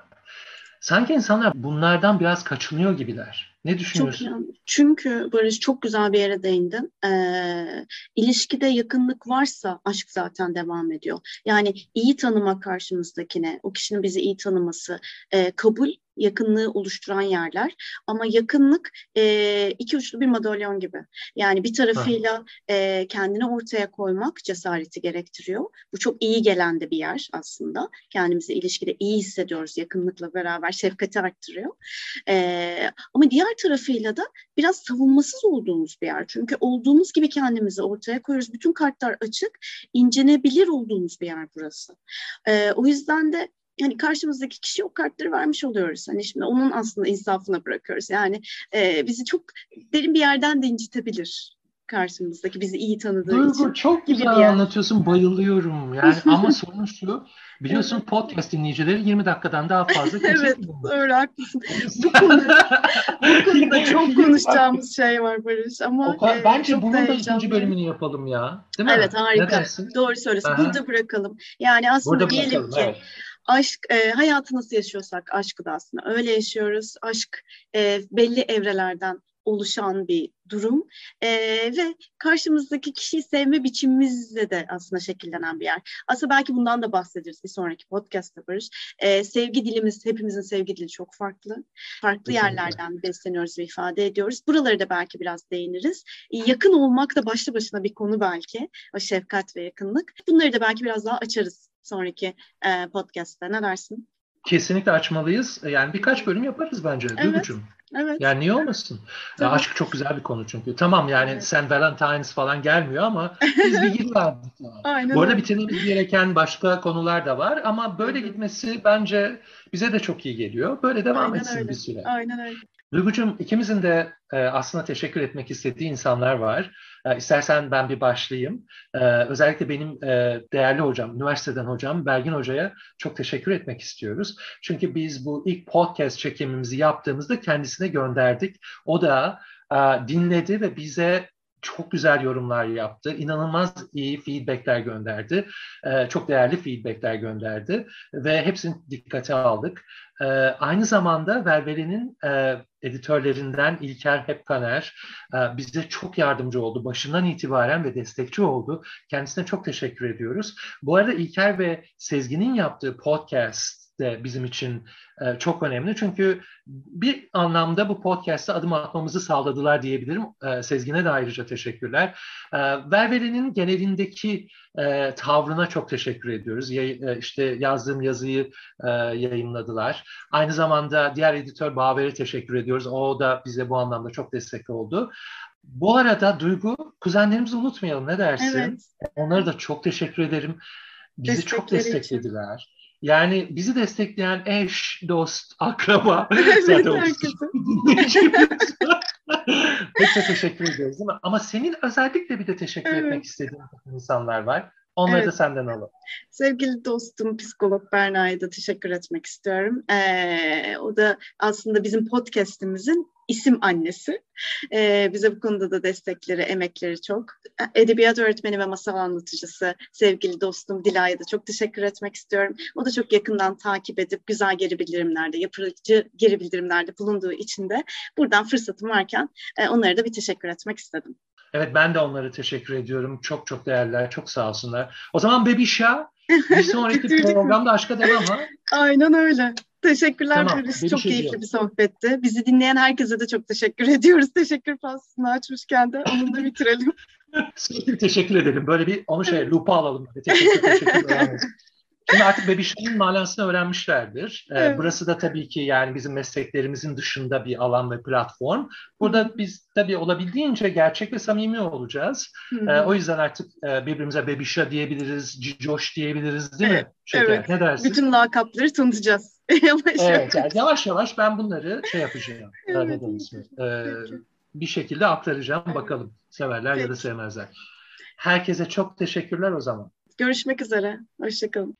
Sanki insanlar bunlardan biraz kaçınıyor gibiler. Ne düşünüyorsun? Çok Çünkü Barış çok güzel bir yere değindin. Ee, ilişkide yakınlık varsa aşk zaten devam ediyor. Yani iyi tanımak karşımızdakine, o kişinin bizi iyi tanıması, e, kabul yakınlığı oluşturan yerler. Ama yakınlık e, iki uçlu bir madalyon gibi. Yani bir tarafıyla e, kendini ortaya koymak cesareti gerektiriyor. Bu çok iyi gelen de bir yer aslında. Kendimizi ilişkide iyi hissediyoruz yakınlıkla beraber. Şefkati arttırıyor. E, ama diğer tarafıyla da biraz savunmasız olduğumuz bir yer. Çünkü olduğumuz gibi kendimizi ortaya koyuyoruz. Bütün kartlar açık. incenebilir olduğumuz bir yer burası. E, o yüzden de hani karşımızdaki kişi o kartları vermiş oluyoruz. Hani şimdi onun aslında insafına bırakıyoruz. Yani e, bizi çok derin bir yerden de incitebilir karşımızdaki bizi iyi tanıdığı Duygu, için. Çok güzel bir anlatıyorsun. Bayılıyorum. Yani *laughs* ama sorun şu. Biliyorsun podcast dinleyicileri 20 dakikadan daha fazla *laughs* Evet öyle haklısın. *laughs* bu konuda, bu konuda çok konuşacağımız şey var Barış ama o e, bence bunun da ikinci bölümünü yapalım ya. Değil mi? Evet harika. Doğru söylüyorsun. Aha. Burada bırakalım. Yani aslında Burada diyelim ki evet aşk e, hayatı nasıl yaşıyorsak aşkı da aslında öyle yaşıyoruz. Aşk e, belli evrelerden oluşan bir durum e, ve karşımızdaki kişiyi sevme biçimimizle de aslında şekillenen bir yer. Aslında belki bundan da bahsederiz bir sonraki podcast'ta Barış. E, sevgi dilimiz, hepimizin sevgi dili çok farklı. Farklı yerlerden besleniyoruz ve ifade ediyoruz. Buraları da belki biraz değiniriz. E, yakın olmak da başlı başına bir konu belki. O şefkat ve yakınlık. Bunları da belki biraz daha açarız sonraki e, podcast'ta. Ne dersin? Kesinlikle açmalıyız. Yani birkaç bölüm yaparız bence. Evet. Duygucuğum. Evet. Yani niye olmasın? Ya aşk çok güzel bir konu çünkü. Tamam yani evet. sen Valentine's falan gelmiyor ama biz bir yıl verdik. *laughs* Aynen Bu arada bitirmemiz gereken başka konular da var ama böyle gitmesi bence bize de çok iyi geliyor. Böyle devam Aynen etsin öyle. bir süre. Aynen öyle. Duygucuğum ikimizin de e, aslında teşekkür etmek istediği insanlar var. E, istersen ben bir başlayayım. E, özellikle benim e, değerli hocam, üniversiteden hocam Belgin Hoca'ya çok teşekkür etmek istiyoruz. Çünkü biz bu ilk podcast çekimimizi yaptığımızda kendisine gönderdik. O da e, dinledi ve bize çok güzel yorumlar yaptı. İnanılmaz iyi feedbackler gönderdi. Ee, çok değerli feedbackler gönderdi ve hepsini dikkate aldık. Ee, aynı zamanda Velveli'nin e, editörlerinden İlker Hepkaner e, bize çok yardımcı oldu. Başından itibaren ve destekçi oldu. Kendisine çok teşekkür ediyoruz. Bu arada İlker ve Sezgin'in yaptığı podcast de bizim için e, çok önemli. Çünkü bir anlamda bu podcast'te adım atmamızı sağladılar diyebilirim. E, Sezgin'e de ayrıca teşekkürler. E, Ververi'nin genelindeki e, tavrına çok teşekkür ediyoruz. Ya, e, işte yazdığım yazıyı e, yayınladılar. Aynı zamanda diğer editör Baver'e teşekkür ediyoruz. O da bize bu anlamda çok destek oldu. Bu arada Duygu, kuzenlerimizi unutmayalım ne dersin? Evet. Onlara da çok teşekkür ederim. Bizi çok desteklediler. Için. Yani bizi destekleyen eş, dost, akraba *laughs* zaten Hepsi *laughs* teşekkür ediyoruz değil mi? Ama senin özellikle bir de teşekkür evet. etmek istediğin insanlar var. Onları evet. da senden alalım. Sevgili dostum psikolog Berna'ya da teşekkür etmek istiyorum. Ee, o da aslında bizim podcast'imizin isim annesi. Ee, bize bu konuda da destekleri, emekleri çok. Edebiyat öğretmeni ve masal anlatıcısı sevgili dostum Dilay'a da çok teşekkür etmek istiyorum. O da çok yakından takip edip güzel geri bildirimlerde, yapıcı geri bildirimlerde bulunduğu için de buradan fırsatım varken e, onlara da bir teşekkür etmek istedim. Evet ben de onlara teşekkür ediyorum. Çok çok değerliler. Çok sağ olsunlar. O zaman Bebişa *laughs* bir sonraki programda aşka devam ha. Aynen öyle. Teşekkürler tamam, Barış. Çok şey keyifli bir sohbetti. Bizi dinleyen herkese de çok teşekkür *laughs* ediyoruz. Teşekkür faslını açmışken de onu da bitirelim. *laughs* Sürekli teşekkür edelim. Böyle bir onu şey loop'a alalım. Teşekkür teşekkür. Şimdi artık Bebişan'ın manasını öğrenmişlerdir. Ee, evet. Burası da tabii ki yani bizim mesleklerimizin dışında bir alan ve platform. Burada biz tabii olabildiğince gerçek ve samimi olacağız. Ee, o yüzden artık e, birbirimize Bebişa diyebiliriz, Cicoş diyebiliriz değil mi? Şeker? Evet. Ne dersin? Bütün lakapları tanıtacağız. *laughs* yavaş evet, yani yavaş yavaş ben bunları şey yapacağım. evet. Ee, bir şekilde aktaracağım. Bakalım severler Peki. ya da sevmezler. Herkese çok teşekkürler o zaman. Görüşmek üzere. Hoşçakalın.